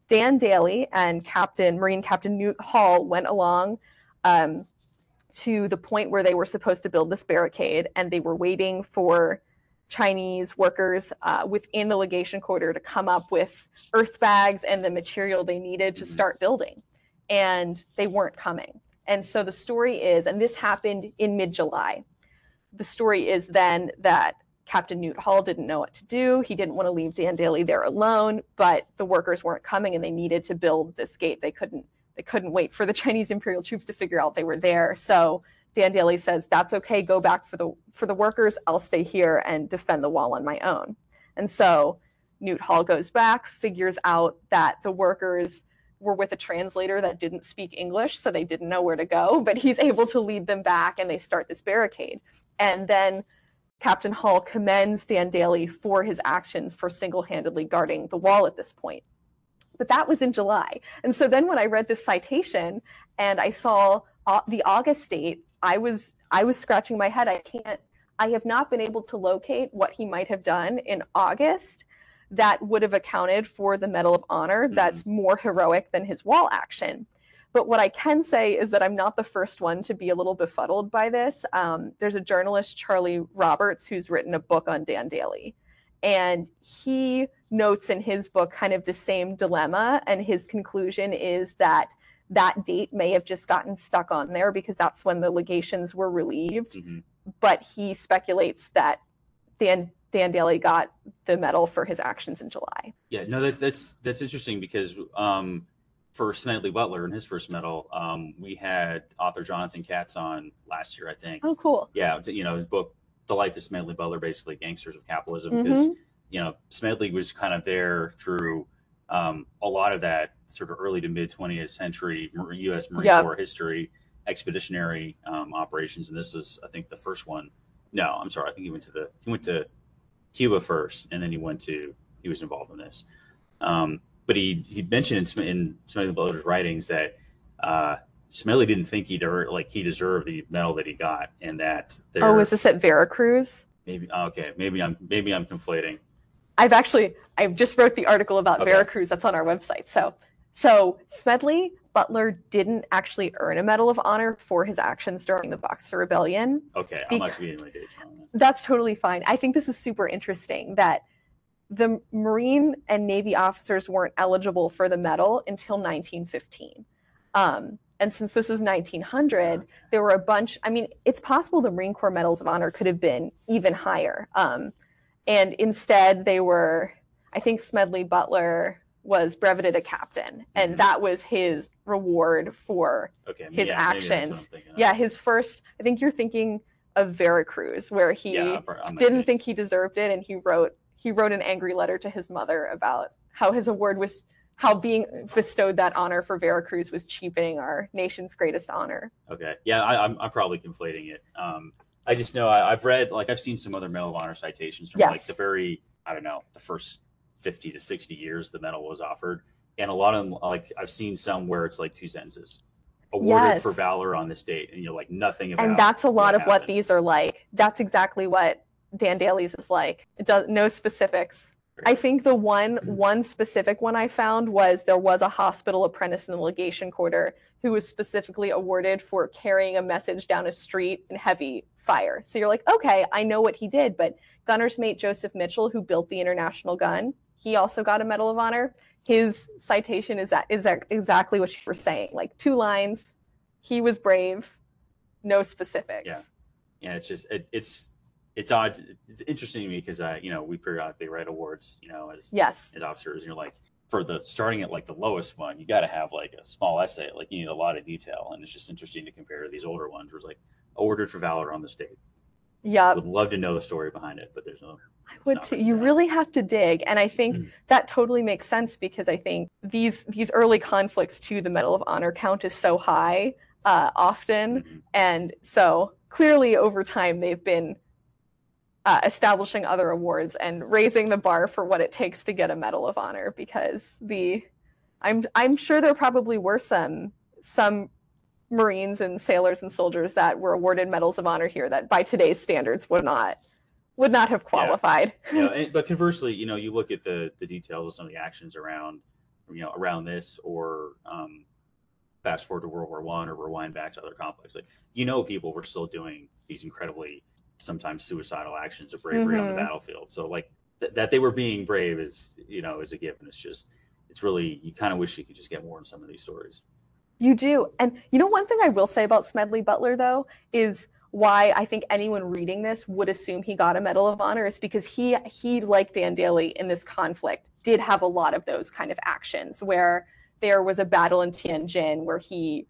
Dan Daly and Captain Marine Captain Newt Hall went along um, to the point where they were supposed to build this barricade, and they were waiting for Chinese workers uh, within the legation quarter to come up with earth bags and the material they needed to Mhm. start building. And they weren't coming. And so the story is, and this happened in mid July, the story is then that Captain Newt Hall didn't know what to do. He didn't want to leave Dan Daly there alone, but the workers weren't coming and they needed to build this gate. They couldn't they couldn't wait for the [LAUGHS] Chinese imperial troops to figure out they were there. So Dan Daly says, "That's okay. Go back for the for the workers. I'll stay here and defend the wall on my own." And so Newt Hall goes back, figures out that the workers were with a translator that didn't speak English, so they didn't know where to go, but he's [LAUGHS] able to lead them back and they start this barricade. And then Captain Hall commends Dan Daly for his actions for single handedly guarding the wall at this point. But that was in July. And so then when I read this citation and I saw the August date, I was I was scratching my head. I can't I have not been able to locate what he might have done in August that would have accounted for the Medal of Honor Mhm. that's more heroic than his wall action. But what I can say is that I'm not the first one to be a little befuddled by this. Um, there's a journalist, Charlie Roberts, who's written a book on Dan Daly. And he notes in his book kind of the same dilemma. And his conclusion is that that date may have just gotten stuck on there because that's when the legations were relieved. Mhm. But he speculates that Dan, Dan Daly got the medal for his actions in July. Yeah, no, that's that's that's interesting because um, for Smedley Butler and his first medal, um, we had author Jonathan Katz on last year, I think. Oh, cool. Yeah, you know his book, The Life of Smedley Butler, basically gangsters of capitalism, because Mhm. you know Smedley was kind of there through um, a lot of that sort of early to mid 20th century U.S. Marine Yep. Corps history, expeditionary um, operations, and this was, I think, the first one. No, I'm sorry, I think he went to the he went to Cuba first, and then he went to he was involved in this. Um, but he he mentioned in, Sm- in Smedley Butler's writings that uh, Smedley didn't think he like he deserved the medal that he got, and that there Oh, was this at Veracruz? maybe okay maybe I'm maybe I'm conflating. I've actually I just wrote the article about Okay. Veracruz that's on our website. So so Smedley Butler didn't actually earn a Medal of Honor for his actions during the Boxer Rebellion. Okay, I must be getting my dates wrong. That's totally fine. I think this is super interesting that the Marine and Navy officers weren't eligible for the medal until 1915. Um, and since this is 1900, there were a bunch. I mean, it's possible the Marine Corps Medals of Honor could have been even higher. Um, and instead, they were, I think Smedley Butler was breveted a captain, and Mhm. that was his reward for Okay, his yeah, maybe that's what actions. I'm thinking of. yeah, his first, I think you're thinking of Veracruz, where he Yeah, didn't think he deserved it, and he wrote he wrote an angry letter to his mother about how his award was how being bestowed that honor for Veracruz was cheapening our nation's greatest honor. Okay, yeah, I, I'm I'm probably conflating it. Um, I just know I, I've read like I've seen some other Medal of Honor citations from like the very I don't know the first fifty to sixty years the medal was offered, and a lot of them like I've seen some where it's like two sentences, awarded for valor on this date, and you're like nothing about. and that's a lot what of what these are like. That's exactly what Dan Daly's is like. It does no specifics. I think the one [CLEARS THROAT] one specific one I found was there was a hospital apprentice in the legation quarter who was specifically awarded for carrying a message down a street in heavy fire. So you're like, okay, I know what he did, but gunner's mate Joseph Mitchell, who built the international gun, he also got a Medal of Honor. His citation is that is that exactly what you were saying, like two lines. He was brave, no specifics. Yeah. yeah, it's just it, it's it's odd. It's interesting to me because I you know we periodically write awards you know as Yes. as officers, and you're like for the starting at like the lowest one, you got to have like a small essay. Like you need a lot of detail, and it's just interesting to compare these older ones. Where it's like awarded for valor on the state. Yeah, Would love to know the story behind it, but there's no. I would not too. You really have to dig, and I think Mm. that totally makes sense because I think these these early conflicts to the Medal of Honor count is so high uh, often, Mhm. and so clearly over time they've been uh, establishing other awards and raising the bar for what it takes to get a Medal of Honor because the I'm I'm sure there probably were some some Marines and sailors and soldiers that were awarded medals of honor here that by today's standards would not would not have qualified. you know, [LAUGHS] and, but conversely, you know, you look at the the details of some of the actions around, you know, around this, or um, fast forward to World War One, or rewind back to other conflicts. Like, you know, people were still doing these incredibly, sometimes suicidal actions of bravery on the Mhm. battlefield. So, like, th- that they were being brave is, you know, is a given. It's just, it's really, you kind of wish you could just get more in some of these stories. You do. And you know, one thing I will say about Smedley Butler, though, is why I think anyone reading this would assume he got a Medal of Honor is because he he like Dan Daly in this conflict did have a lot of those kind of actions where there was a battle in Tianjin where he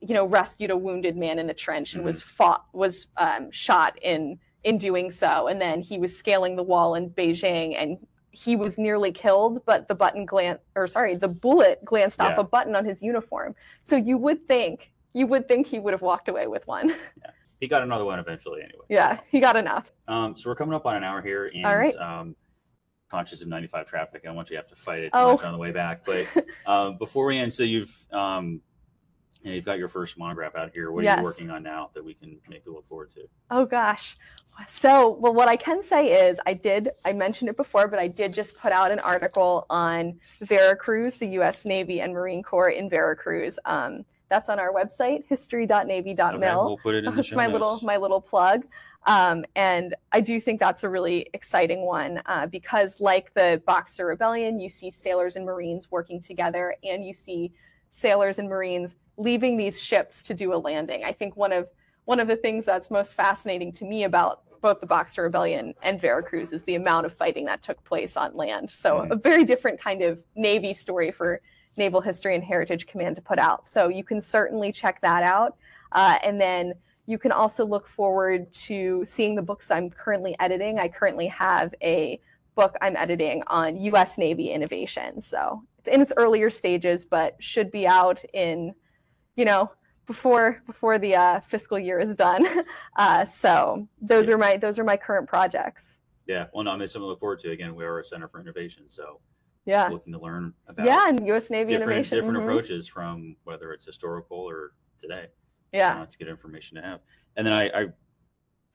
you know rescued a wounded man in a trench and Mm-hmm. was fought was um, shot in in doing so. And then he was scaling the wall in Beijing and he was nearly killed but the button glan or sorry the bullet glanced off a button on his uniform. So you would think you would think he would have walked away with one [LAUGHS] Yeah. He got another one eventually, anyway. yeah he got enough Um, so we're coming up on an hour here, and All right. um, conscious of 95 traffic, I don't want you to have to fight it too Oh. much on the way back. But [LAUGHS] um, before we end, so you've um, you know, you've got your first monograph out here. What are you working on now that we can maybe look forward to? Oh gosh. So, well, what I can say is I did, I mentioned it before, but I did just put out an article on Veracruz, the US Navy and Marine Corps in Veracruz. Um, that's on our website, history.navy.mil. Okay, we'll put it in [LAUGHS] the show my notes. little my little plug. Um, and I do think that's a really exciting one uh, because, like the Boxer Rebellion, you see sailors and Marines working together, and you see sailors and Marines leaving these ships to do a landing. I think one of one of the things that's most fascinating to me about both the Boxer Rebellion and Veracruz is the amount of fighting that took place on land. So Mhm. a very different kind of Navy story for Naval History and Heritage Command to put out. So you can certainly check that out. Uh, and then you can also look forward to seeing the books I'm currently editing. I currently have a book I'm editing on US Navy innovation. So it's in its earlier stages, but should be out in, you know, before before the uh, fiscal year is done. [LAUGHS] Uh, so those are my those are my current projects. Yeah, well, no, I mean, something to look forward to. Again, we are a center for innovation, so Yeah. looking to learn about Yeah, and US Navy different innovation. different mhm. approaches from whether it's historical or today. Yeah. It's good information to have. And then I, I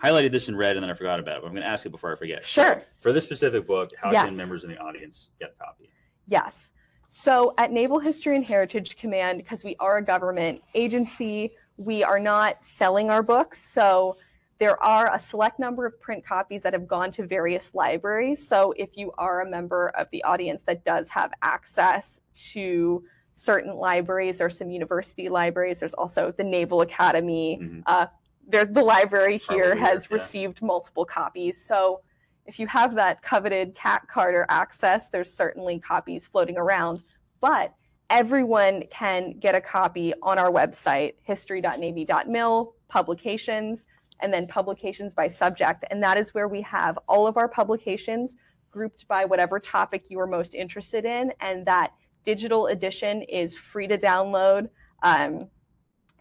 highlighted this in red, and then I forgot about it. But I'm going to ask it before I forget. So, Sure. for this specific book, how Yes. can members in the audience get a copy? Yes. So at Naval History and Heritage Command, because we are a government agency, we are not selling our books. So there are a select number of print copies that have gone to various libraries. So if you are a member of the audience that does have access to certain libraries, there's some university libraries, there's also the Naval Academy. Mhm. Uh, there, the library here Probably, has yeah. received multiple copies. So if you have that coveted CAC card access, there's certainly copies floating around, but everyone can get a copy on our website, history.navy.mil, publications, and then publications by subject. And that is where we have all of our publications grouped by whatever topic you are most interested in. And that digital edition is free to download, um,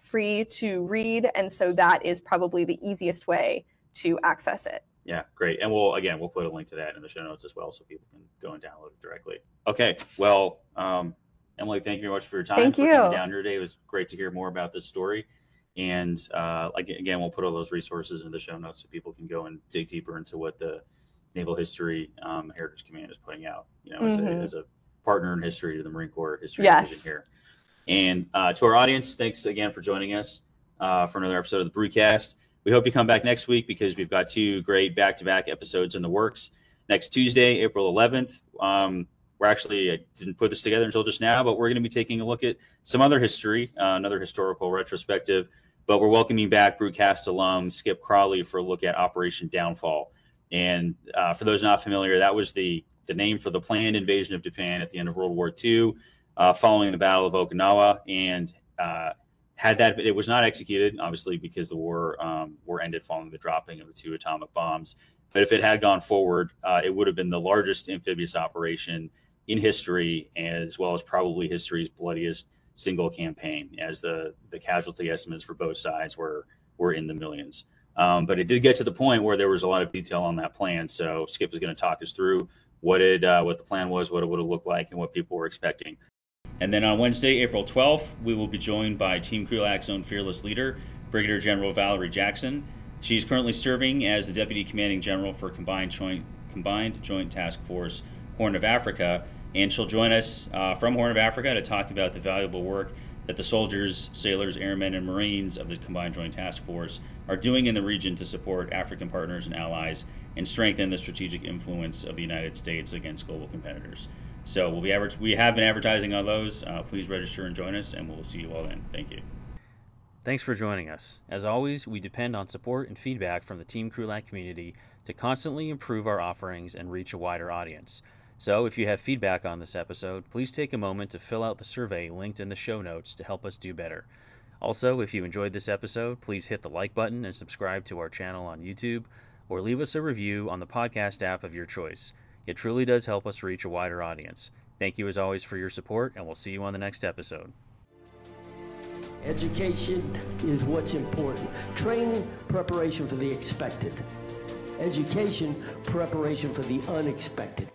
free to read. And so that is probably the easiest way to access it. Yeah, great. And we'll again we'll put a link to that in the show notes as well, so people can go and download it directly. Okay. Well, um, Emily, thank you very much for your time. Thank for you. coming down here today. It was great to hear more about this story. And uh, like again, we'll put all those resources in the show notes so people can go and dig deeper into what the Naval History um, Heritage Command is putting out. You know, as, Mhm. a, as a partner in history to the Marine Corps History Yes. Division here. And uh, to our audience, thanks again for joining us uh, for another episode of the BruteCast. We hope you come back next week because we've got two great back-to-back episodes in the works. Next Tuesday, April 11th, um, we're actually I didn't put this together until just now, but we're going to be taking a look at some other history, uh, another historical retrospective. But we're welcoming back BruteCast alum Skip Crawley for a look at Operation Downfall. And uh, for those not familiar, that was the the name for the planned invasion of Japan at the end of World War II, uh, following the Battle of Okinawa, and uh, had that it was not executed, obviously because the war um, war ended following the dropping of the two atomic bombs. But if it had gone forward, uh, it would have been the largest amphibious operation in history, as well as probably history's bloodiest single campaign, as the the casualty estimates for both sides were were in the millions. Um, but it did get to the point where there was a lot of detail on that plan. So Skip is going to talk us through what it uh, what the plan was, what it would have looked like, and what people were expecting. And then on Wednesday, April 12th, we will be joined by Team Krulak's own fearless leader, Brigadier General Valerie Jackson. She's currently serving as the Deputy Commanding General for Combined Joint, Combined Joint Task Force Horn of Africa, and she'll join us uh, from Horn of Africa to talk about the valuable work that the soldiers, sailors, airmen, and Marines of the Combined Joint Task Force are doing in the region to support African partners and allies and strengthen the strategic influence of the United States against global competitors. So we'll be we have been advertising on those. Uh, please register and join us, and we'll see you all then. Thank you. Thanks for joining us. As always, we depend on support and feedback from the Team Krulak community to constantly improve our offerings and reach a wider audience. So, if you have feedback on this episode, please take a moment to fill out the survey linked in the show notes to help us do better. Also, if you enjoyed this episode, please hit the like button and subscribe to our channel on YouTube or leave us a review on the podcast app of your choice. It truly does help us reach a wider audience. Thank you as always for your support, and we'll see you on the next episode. Education is what's important. Training, preparation for the expected. Education, preparation for the unexpected.